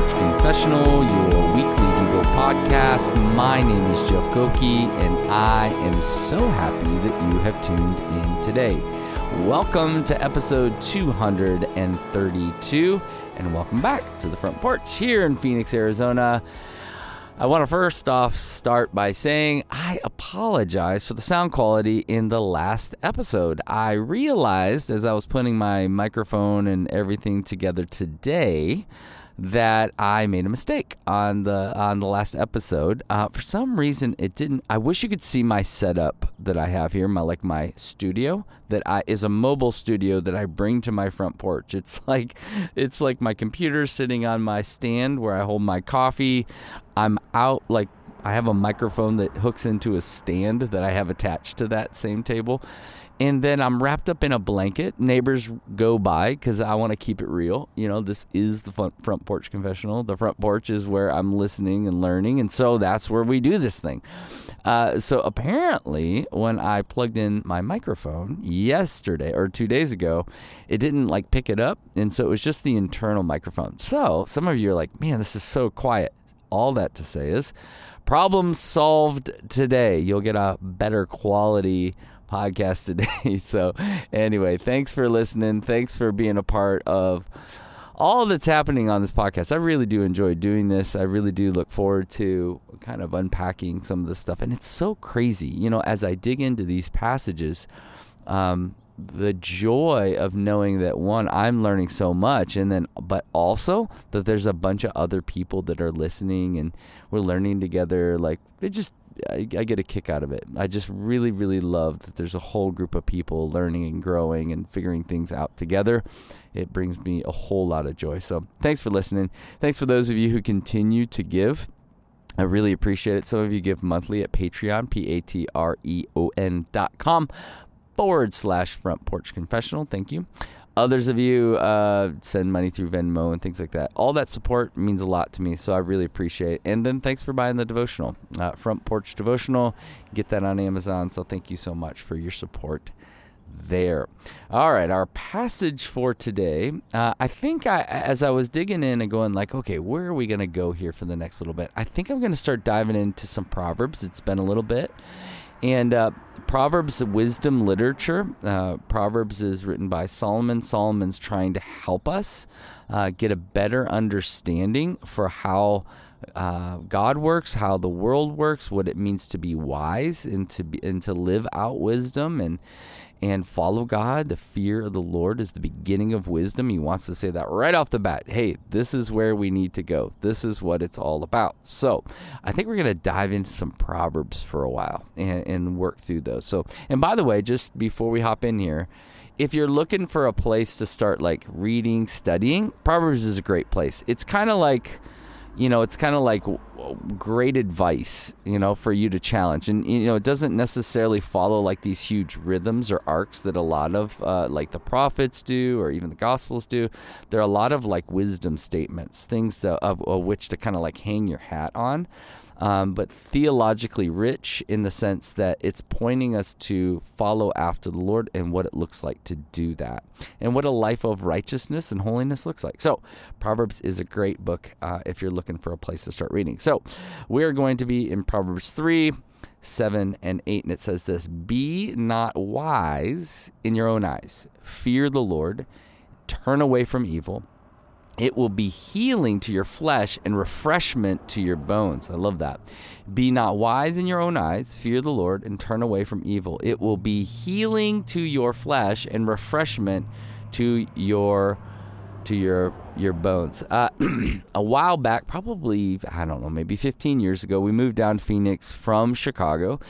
Porch Confessional, your weekly Devo podcast. My name is Jeff Goki, and I am so happy that you have tuned in today. Welcome to episode 232, and welcome back to the front porch here in Phoenix, Arizona. I want to first off start by saying I apologize for the sound quality in the last episode. I realized as I was putting my microphone and everything together today that I made a mistake on the on the last episode. Uh, for some reason, it didn't. I wish you could see my setup that I have here, my like my studio that I is a mobile studio that I bring to my front porch. It's like it's like my computer sitting on my stand where I hold my coffee. I'm out like I have a microphone that hooks into a stand that I have attached to that same table and then I'm wrapped up in a blanket. Neighbors go by because I want to keep it real. You know, this is the front, porch confessional. The front porch is where I'm listening and learning, and so that's where we do this thing. Uh, so apparently, when I plugged in my microphone yesterday or two days ago, it didn't like pick it up, and so it was just the internal microphone. So some of you are like, "Man, this is so quiet." All that to say is, problem solved today. You'll get a better quality podcast today. So, anyway, thanks for listening. Thanks for being a part of all that's happening on this podcast. I really do enjoy doing this. I really do look forward to kind of unpacking some of this stuff. And it's so crazy, you know, as I dig into these passages, um, the joy of knowing that one, I'm learning so much, and then, but also that there's a bunch of other people that are listening and we're learning together. Like, it just I, I, get a kick out of it. I just really, really love that there's a whole group of people learning and growing and figuring things out together. It brings me a whole lot of joy. So thanks for listening. Thanks for those of you who continue to give. I really appreciate it. Some of you give monthly at Patreon, P A T R E O N dot com forward slash front porch confessional. Thank you. Others of you uh, send money through Venmo and things like that. All that support means a lot to me, so I really appreciate it. And then thanks for buying the devotional, uh, Front Porch Devotional. Get that on Amazon, so thank you so much for your support there. All right, our passage for today. Uh, I think I, as I was digging in and going like, okay, where are we going to go here for the next little bit? I think I'm going to start diving into some proverbs. It's been a little bit, and uh, Proverbs wisdom literature. Uh, Proverbs is written by Solomon. Solomon's trying to help us uh, get a better understanding for how uh, God works, how the world works, what it means to be wise and to be, and to live out wisdom and and follow God. The fear of the Lord is the beginning of wisdom. He wants to say that right off the bat. Hey, this is where we need to go. This is what it's all about. So I think we're going to dive into some Proverbs for a while and, and work through those. So, and by the way, just before we hop in here, if you're looking for a place to start like reading, studying, Proverbs is a great place. It's kind of like, you know, it's kind of like great advice, you know, for you to challenge. And, you know, it doesn't necessarily follow like these huge rhythms or arcs that a lot of uh, like the prophets do or even the gospels do. There are a lot of like wisdom statements, things to, of, of which to kind of like hang your hat on um, but theologically rich in the sense that it's pointing us to follow after the Lord and what it looks like to do that, and what a life of righteousness and holiness looks like. So, Proverbs is a great book uh, if you're looking for a place to start reading. So, we're going to be in Proverbs 3. 7 and 8, and it says this Be not wise in your own eyes. Fear the Lord, turn away from evil. It will be healing to your flesh and refreshment to your bones. I love that. Be not wise in your own eyes, fear the Lord, and turn away from evil. It will be healing to your flesh and refreshment to your to your your bones. Uh, a while back, probably I don't know, maybe 15 years ago, we moved down Phoenix from Chicago.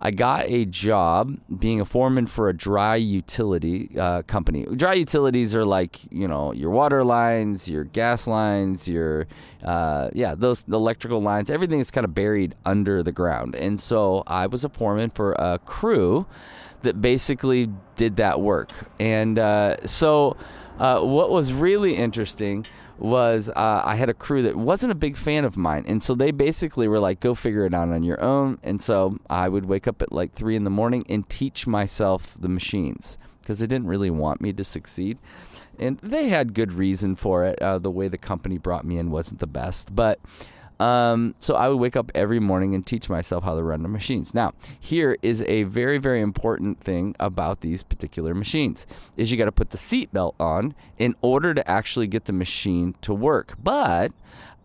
I got a job being a foreman for a dry utility uh, company. Dry utilities are like you know your water lines, your gas lines, your uh, yeah those electrical lines. Everything is kind of buried under the ground. And so I was a foreman for a crew that basically did that work. And uh, so uh, what was really interesting was uh, I had a crew that wasn't a big fan of mine, and so they basically were like, "Go figure it out on your own." And so I would wake up at like three in the morning and teach myself the machines because they didn't really want me to succeed. And they had good reason for it. Uh, the way the company brought me in wasn't the best. But um, so I would wake up every morning and teach myself how to run the machines. Now, here is a very, very important thing about these particular machines: is you got to put the seatbelt on in order to actually get the machine to work. But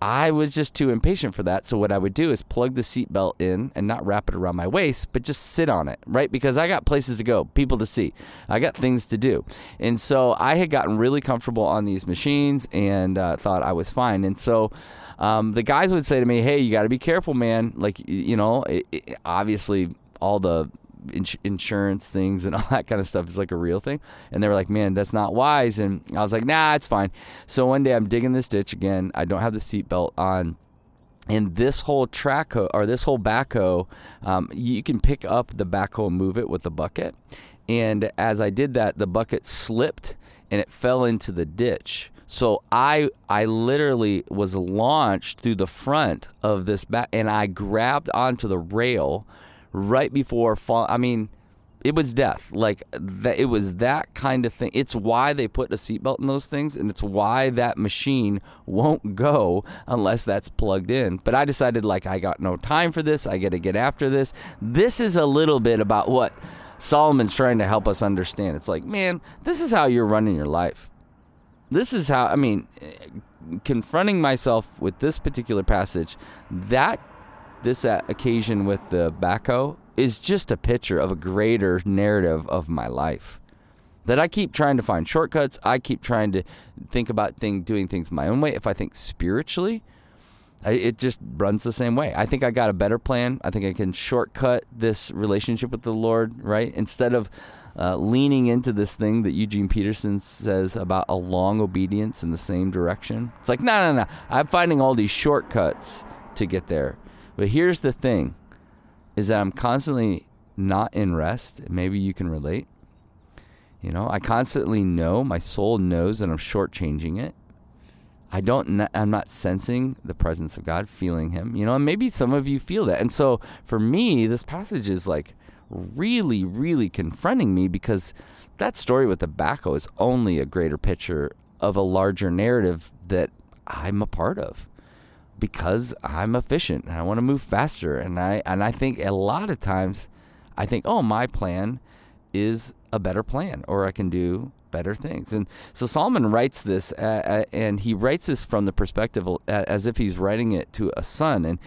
I was just too impatient for that. So what I would do is plug the seatbelt in and not wrap it around my waist, but just sit on it, right? Because I got places to go, people to see. I got things to do. And so I had gotten really comfortable on these machines and uh, thought I was fine. And so um, the guys would say to me, "Hey, you got to be careful, man. Like, you know, it, it, obviously all the ins- insurance things and all that kind of stuff is like a real thing. And they were like, man, that's not wise. And I was like, nah, it's fine. So one day I'm digging this ditch again. I don't have the seatbelt on. And this whole track or this whole backhoe, um, you can pick up the backhoe and move it with the bucket. And as I did that, the bucket slipped and it fell into the ditch. So I I literally was launched through the front of this back, and I grabbed onto the rail right before fall. I mean, it was death. Like that, it was that kind of thing. It's why they put a seatbelt in those things, and it's why that machine won't go unless that's plugged in. But I decided, like, I got no time for this. I got to get after this. This is a little bit about what Solomon's trying to help us understand. It's like, man, this is how you're running your life. This is how. I mean, eh, confronting myself with this particular passage, that this occasion with the backhoe is just a picture of a greater narrative of my life. That I keep trying to find shortcuts. I keep trying to think about thing, doing things my own way. If I think spiritually, I, it just runs the same way. I think I got a better plan. I think I can shortcut this relationship with the Lord, right? Instead of uh, leaning into this thing that Eugene Peterson says about a long obedience in the same direction. It's like, no, no, no. I'm finding all these shortcuts to get there. But here's the thing is that I'm constantly not in rest. Maybe you can relate. You know, I constantly know, my soul knows that I'm shortchanging it. I don't, I'm not sensing the presence of God, feeling Him, you know, and maybe some of you feel that. And so for me, this passage is like really, really confronting me because that story with the backhoe is only a greater picture of a larger narrative that I'm a part of because I'm efficient and I want to move faster. And I and I think a lot of times I think, oh, my plan is a better plan, or I can do better things. And so Solomon writes this, uh, uh and he writes this from the perspective uh, as if he's writing it to a son. And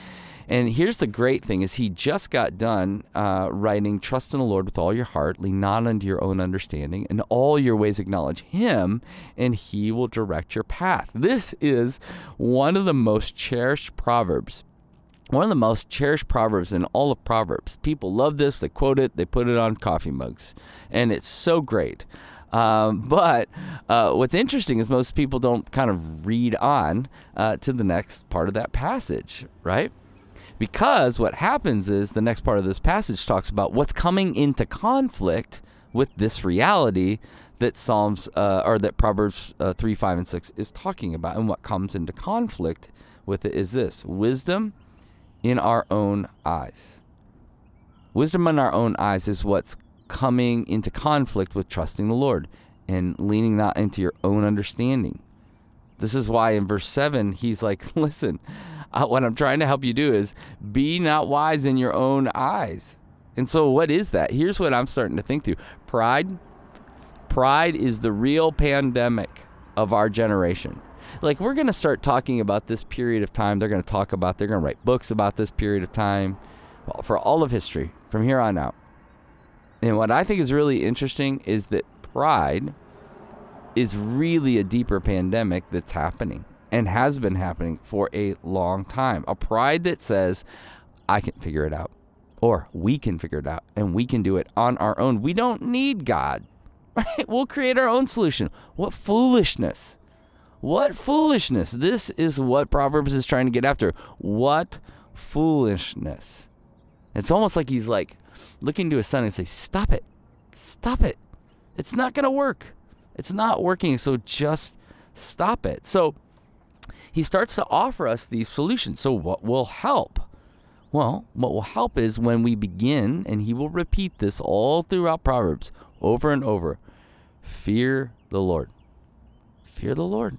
and here's the great thing: is he just got done uh, writing, "Trust in the Lord with all your heart, lean not unto your own understanding, and all your ways acknowledge Him, and He will direct your path." This is one of the most cherished proverbs one of the most cherished proverbs in all of Proverbs. People love this. They quote it. They put it on coffee mugs, and it's so great. Um, but uh, what's interesting is most people don't kind of read on uh, to the next part of that passage, right? Because what happens is the next part of this passage talks about what's coming into conflict with this reality that Psalms uh, or that Proverbs uh, 3, 5, and 6 is talking about. And what comes into conflict with it is this wisdom in our own eyes. Wisdom in our own eyes is what's coming into conflict with trusting the Lord and leaning not into your own understanding. This is why in verse 7, he's like, listen, uh, what I'm trying to help you do is be not wise in your own eyes. And so, what is that? Here's what I'm starting to think through pride. Pride is the real pandemic of our generation. Like, we're going to start talking about this period of time. They're going to talk about, they're going to write books about this period of time for all of history from here on out. And what I think is really interesting is that pride is really a deeper pandemic that's happening and has been happening for a long time. A pride that says, I can figure it out, or we can figure it out, and we can do it on our own. We don't need God. Right? We'll create our own solution. What foolishness! What foolishness! This is what Proverbs is trying to get after. What foolishness! It's almost like he's like looking to his son and say, "Stop it! Stop it! It's not going to work. It's not working. So just stop it." So he starts to offer us these solutions. So, what will help? Well, what will help is when we begin, and he will repeat this all throughout Proverbs over and over. Fear the Lord. Fear the Lord.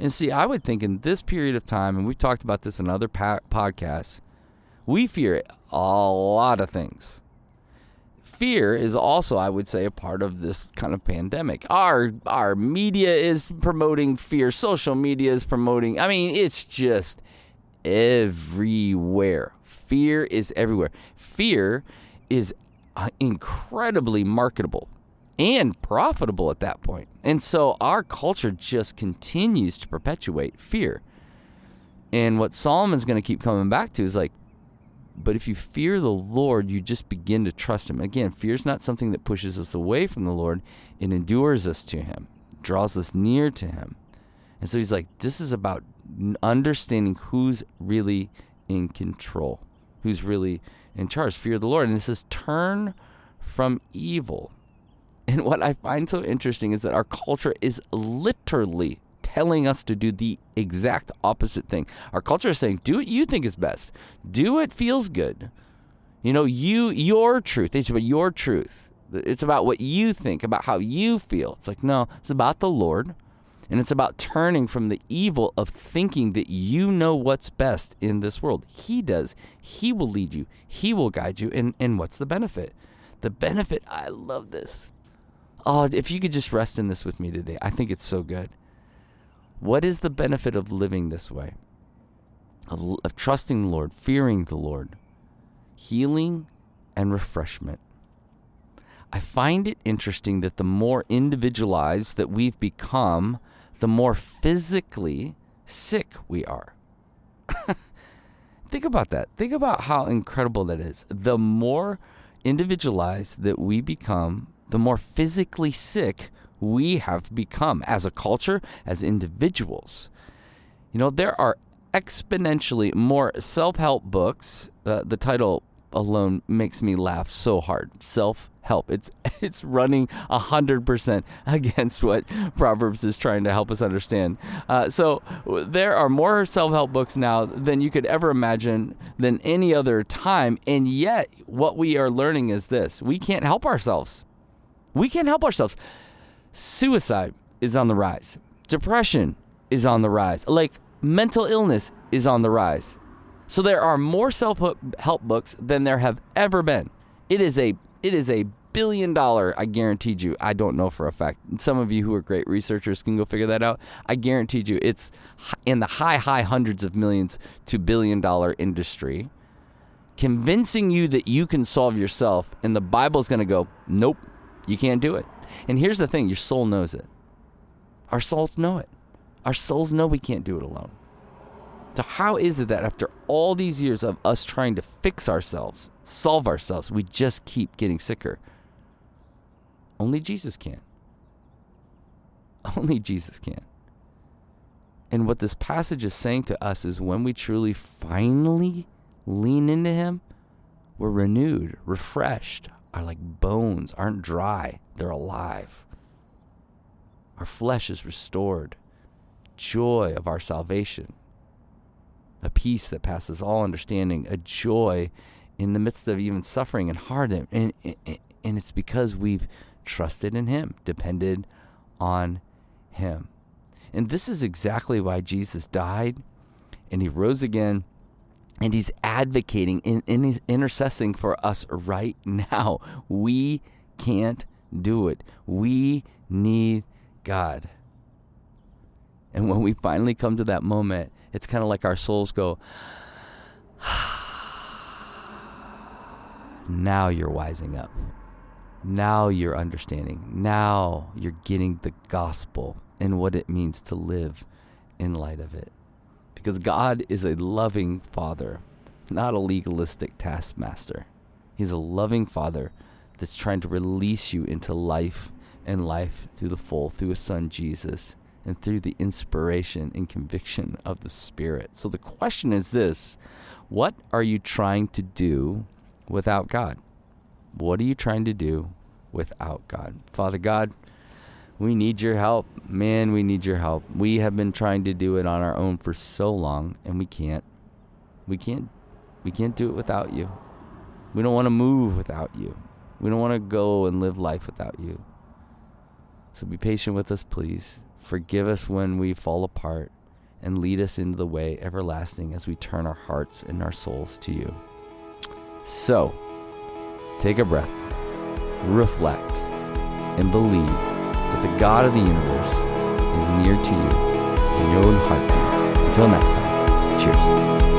And see, I would think in this period of time, and we've talked about this in other podcasts, we fear a lot of things. Fear is also, I would say, a part of this kind of pandemic. Our our media is promoting fear. Social media is promoting. I mean, it's just everywhere. Fear is everywhere. Fear is uh, incredibly marketable and profitable at that point. And so our culture just continues to perpetuate fear. And what Solomon's going to keep coming back to is like, but if you fear the Lord, you just begin to trust Him. Again, fear is not something that pushes us away from the Lord, it endures us to Him, draws us near to Him. And so He's like, this is about understanding who's really in control, who's really in charge. Fear the Lord. And it says, turn from evil. And what I find so interesting is that our culture is literally telling us to do the exact opposite thing. Our culture is saying, do what you think is best. Do what feels good. You know, you your truth. It's about your truth. It's about what you think, about how you feel. It's like, no, it's about the Lord. And it's about turning from the evil of thinking that you know what's best in this world. He does. He will lead you. He will guide you. And and what's the benefit? The benefit, I love this. Oh, if you could just rest in this with me today. I think it's so good. What is the benefit of living this way? Of, of trusting the Lord, fearing the Lord, healing and refreshment. I find it interesting that the more individualized that we've become, the more physically sick we are. Think about that. Think about how incredible that is. The more individualized that we become, the more physically sick we have become as a culture, as individuals. You know, there are exponentially more self help books. Uh, the title alone makes me laugh so hard. Self help. It's it's running hundred percent against what Proverbs is trying to help us understand. Uh, so there are more self help books now than you could ever imagine than any other time, and yet what we are learning is this: we can't help ourselves. We can't help ourselves. Suicide is on the rise. Depression is on the rise. Like mental illness is on the rise. So there are more self-help books than there have ever been. It is a it is a billion dollar, I guaranteed you. I don't know for a fact. Some of you who are great researchers can go figure that out. I guaranteed you it's in the high high hundreds of millions to billion dollar industry. Convincing you that you can solve yourself and the Bible's going to go, "Nope, you can't do it." And here's the thing your soul knows it. Our souls know it. Our souls know we can't do it alone. So, how is it that after all these years of us trying to fix ourselves, solve ourselves, we just keep getting sicker? Only Jesus can. Only Jesus can. And what this passage is saying to us is when we truly finally lean into Him, we're renewed, refreshed. Our like bones aren't dry, they're alive. Our flesh is restored. Joy of our salvation. A peace that passes all understanding, a joy in the midst of even suffering and hardship. And, and, and it's because we've trusted in Him, depended on Him. And this is exactly why Jesus died and He rose again and he's advocating and in, in, intercessing for us right now. We can't do it. We need God. And when we finally come to that moment, it's kind of like our souls go, now you're wising up. Now you're understanding. Now you're getting the gospel and what it means to live in light of it. Because God is a loving father, not a legalistic taskmaster. He's a loving father that's trying to release you into life and life through the full, through his son Jesus, and through the inspiration and conviction of the Spirit. So the question is this What are you trying to do without God? What are you trying to do without God? Father God, we need your help. Man, we need your help. We have been trying to do it on our own for so long and we can't. We can't we can't do it without you. We don't want to move without you. We don't want to go and live life without you. So be patient with us, please. Forgive us when we fall apart and lead us into the way everlasting as we turn our hearts and our souls to you. So, take a breath, reflect, and believe that the God of the universe is near to you in your own heartbeat. Until next time, cheers.